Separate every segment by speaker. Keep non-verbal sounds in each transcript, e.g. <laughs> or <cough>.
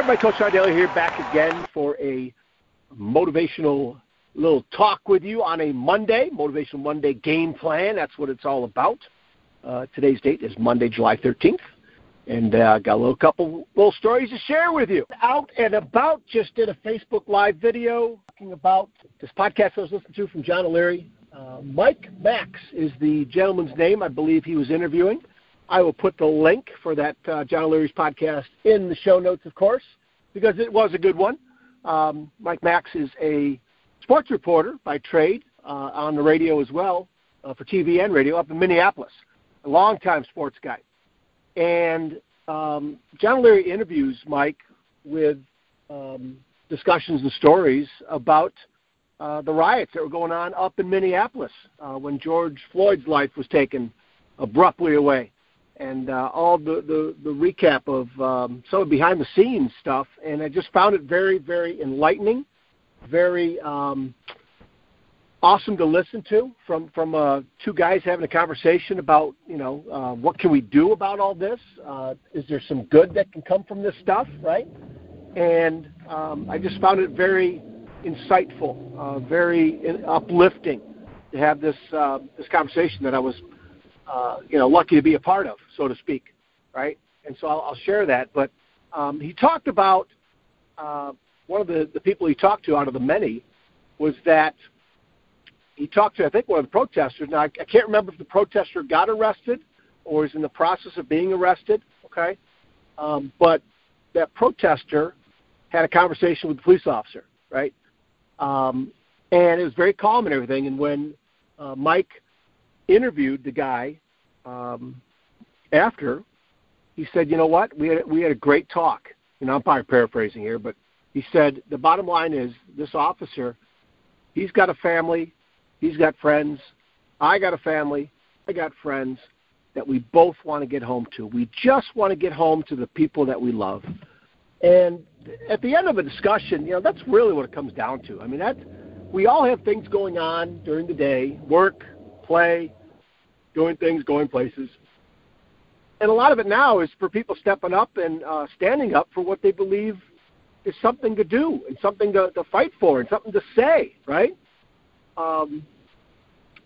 Speaker 1: Everybody, Coach Sean Daly here, back again for a motivational little talk with you on a Monday, Motivational Monday game plan. That's what it's all about. Uh, today's date is Monday, July 13th, and I uh, got a little couple little stories to share with you. Out and about, just did a Facebook Live video talking about this podcast I was listening to from John O'Leary. Uh, Mike Max is the gentleman's name. I believe he was interviewing. I will put the link for that uh, John O'Leary's podcast in the show notes, of course, because it was a good one. Um, Mike Max is a sports reporter by trade uh, on the radio as well uh, for TV and radio up in Minneapolis, a longtime sports guy. And um, John O'Leary interviews Mike with um, discussions and stories about uh, the riots that were going on up in Minneapolis uh, when George Floyd's life was taken abruptly away and uh, all the, the, the recap of um, some of behind the scenes stuff. And I just found it very, very enlightening, very um, awesome to listen to from from uh, two guys having a conversation about you know uh, what can we do about all this? Uh, is there some good that can come from this stuff, right? And um, I just found it very insightful, uh, very uplifting to have this uh, this conversation that I was uh, you know, lucky to be a part of, so to speak, right? And so I'll, I'll share that. But um, he talked about uh, one of the, the people he talked to out of the many was that he talked to, I think, one of the protesters. Now, I, I can't remember if the protester got arrested or is in the process of being arrested, okay? Um, but that protester had a conversation with the police officer, right? Um, and it was very calm and everything. And when uh, Mike interviewed the guy um, after, he said, "You know what? We had we had a great talk." You know, I'm probably paraphrasing here, but he said the bottom line is this officer, he's got a family, he's got friends, I got a family, I got friends that we both want to get home to. We just want to get home to the people that we love. And at the end of a discussion, you know, that's really what it comes down to. I mean, that we all have things going on during the day, work, play, doing things, going places. And a lot of it now is for people stepping up and uh, standing up for what they believe is something to do and something to, to fight for and something to say, right? Um,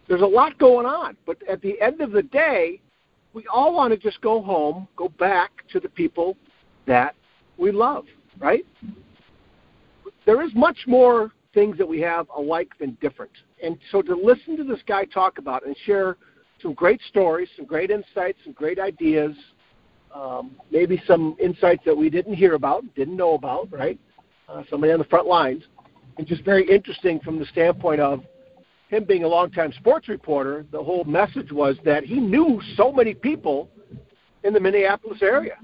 Speaker 1: there's a lot going on, but at the end of the day, we all want to just go home, go back to the people that we love, right? There is much more things that we have alike than different. And so to listen to this guy talk about and share some great stories, some great insights, some great ideas, um, maybe some insights that we didn't hear about, didn't know about, right? Uh, somebody on the front lines, and just very interesting from the standpoint of him being a longtime sports reporter. The whole message was that he knew so many people in the Minneapolis area,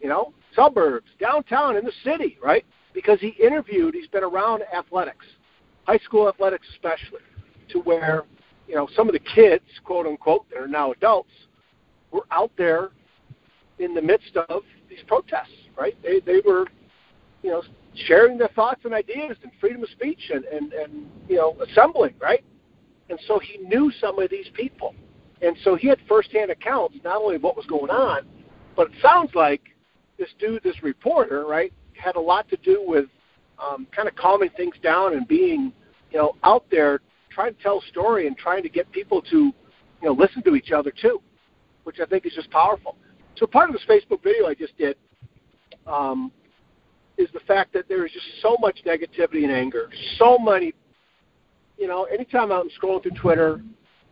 Speaker 1: you know, suburbs, downtown, in the city, right? Because he interviewed, he's been around athletics, high school athletics especially, to where you know, some of the kids, quote unquote, that are now adults, were out there in the midst of these protests, right? They they were, you know, sharing their thoughts and ideas and freedom of speech and and and you know, assembling, right? And so he knew some of these people, and so he had firsthand accounts not only of what was going on, but it sounds like this dude, this reporter, right, had a lot to do with um, kind of calming things down and being, you know, out there trying to tell a story and trying to get people to, you know, listen to each other too, which I think is just powerful. So part of this Facebook video I just did um, is the fact that there is just so much negativity and anger, so many. You know, anytime I'm scrolling through Twitter,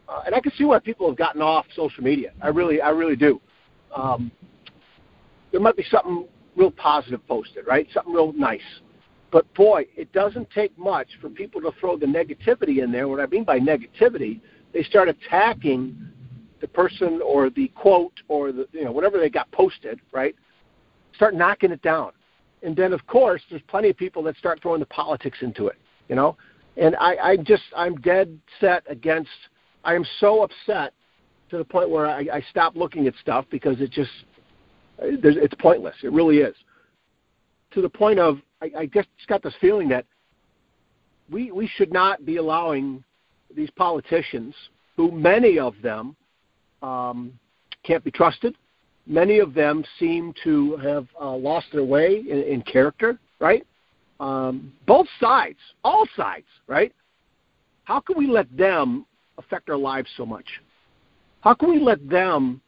Speaker 1: uh, and I can see why people have gotten off social media. I really, I really do. Um, there might be something real positive posted, right? Something real nice. But boy, it doesn't take much for people to throw the negativity in there. What I mean by negativity, they start attacking the person or the quote or the you know whatever they got posted, right? Start knocking it down. And then of course there's plenty of people that start throwing the politics into it, you know? And I, I just I'm dead set against I am so upset to the point where I, I stop looking at stuff because it just it's pointless. It really is. To the point of I, I just got this feeling that we we should not be allowing these politicians, who many of them um, can't be trusted, many of them seem to have uh, lost their way in, in character, right? Um, both sides, all sides, right? How can we let them affect our lives so much? How can we let them,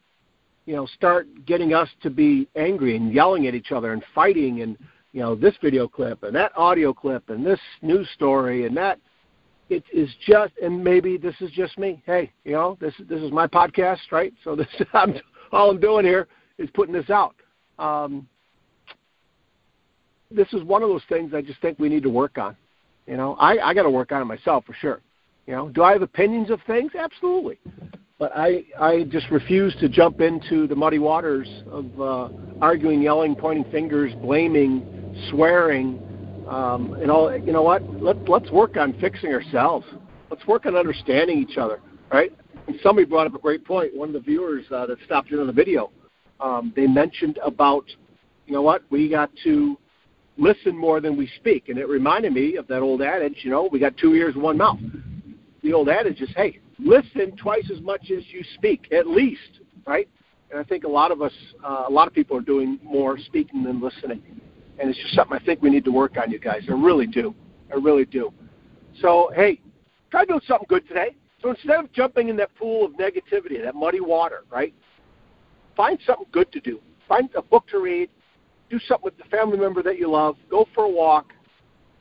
Speaker 1: you know, start getting us to be angry and yelling at each other and fighting and you know this video clip and that audio clip and this news story and that it is just and maybe this is just me. Hey you know this is this is my podcast right? So this <laughs> i'm all i'm doing here is putting this out. Um this is one of those things i just think we need to work on you know. I i got to work on it myself for sure you know. Do i have opinions of things? Absolutely but i i just refuse to jump into the muddy waters of uh arguing yelling pointing fingers blaming swearing um, and all, you know what? Let, let's work on fixing ourselves. Let's work on understanding each other, right? And somebody brought up a great point. One of the viewers uh, that stopped in on the video, um, they mentioned about, you know what? We got to listen more than we speak, and it reminded me of that old adage. You know, we got two ears, one mouth. The old adage is, hey, listen twice as much as you speak, at least, right? And I think a lot of us, uh, a lot of people are doing more speaking than listening and it's just something I think we need to work on, you guys. I really do. I really do. So, hey, try doing something good today. So instead of jumping in that pool of negativity, that muddy water, right? Find something good to do. Find a book to read. Do something with the family member that you love. Go for a walk.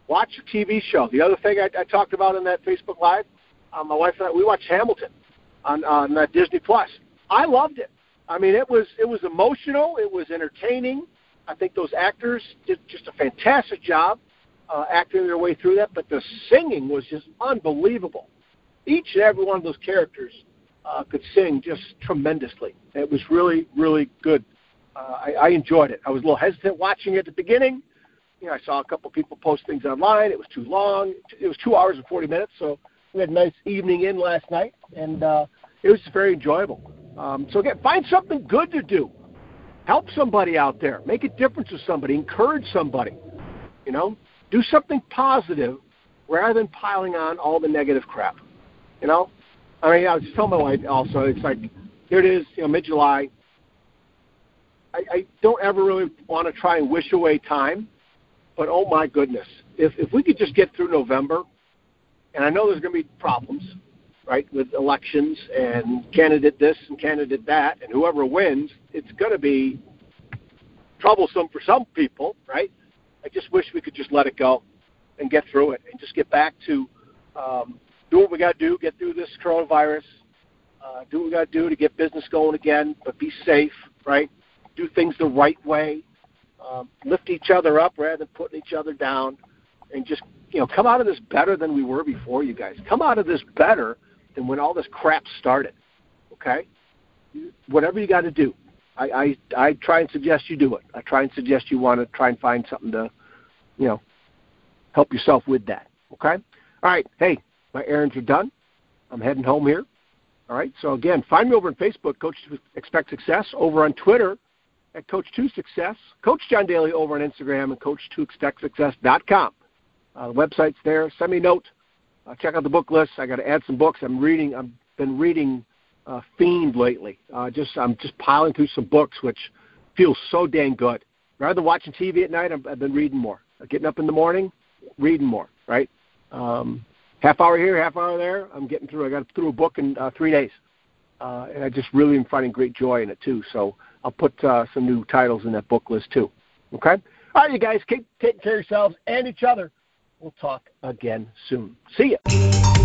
Speaker 1: Watch a TV show. The other thing I, I talked about in that Facebook Live, uh, my wife and I, we watched Hamilton on on uh, Disney Plus. I loved it. I mean, it was it was emotional. It was entertaining. I think those actors did just a fantastic job uh, acting their way through that, but the singing was just unbelievable. Each and every one of those characters uh, could sing just tremendously. It was really, really good. Uh, I, I enjoyed it. I was a little hesitant watching it at the beginning. You know, I saw a couple people post things online. It was too long. It was two hours and 40 minutes, so we had a nice evening in last night, and uh, it was very enjoyable. Um, so again, find something good to do help somebody out there, make a difference with somebody, encourage somebody. You know, do something positive rather than piling on all the negative crap. You know, I mean, I was just telling my wife also. It's like here it is, you know, mid-July. I, I don't ever really want to try and wish away time, but oh my goodness, if if we could just get through November, and I know there's going to be problems, right, with elections and candidate this and candidate that, and whoever wins, it's going to be troublesome for some people, right? I just wish we could just let it go and get through it and just get back to um, do what we got to do, get through this coronavirus, uh, do what we got to do to get business going again, but be safe, right? Do things the right way, um, lift each other up rather than putting each other down, and just you know come out of this better than we were before. You guys come out of this better than when all this crap started. Okay, whatever you got to do, I, I I try and suggest you do it. I try and suggest you want to try and find something to, you know, help yourself with that. Okay. All right. Hey, my errands are done. I'm heading home here. All right. So again, find me over on Facebook, Coach Expect Success, over on Twitter at Coach Two Success, Coach John Daly over on Instagram, and Coach2ExpectSuccess.com. Uh, the website's there. Send me a note. Uh, check out the book list. I got to add some books. I'm reading. I've been reading uh, fiend lately. Uh, just I'm just piling through some books, which feels so dang good. Rather than watching TV at night, I've, I've been reading more. Getting up in the morning, reading more. Right. Um, half hour here, half hour there. I'm getting through. I got through a book in uh, three days, uh, and I just really am finding great joy in it too. So I'll put uh, some new titles in that book list too. Okay. All right, you guys, keep taking care of yourselves and each other. We'll talk again soon. See ya.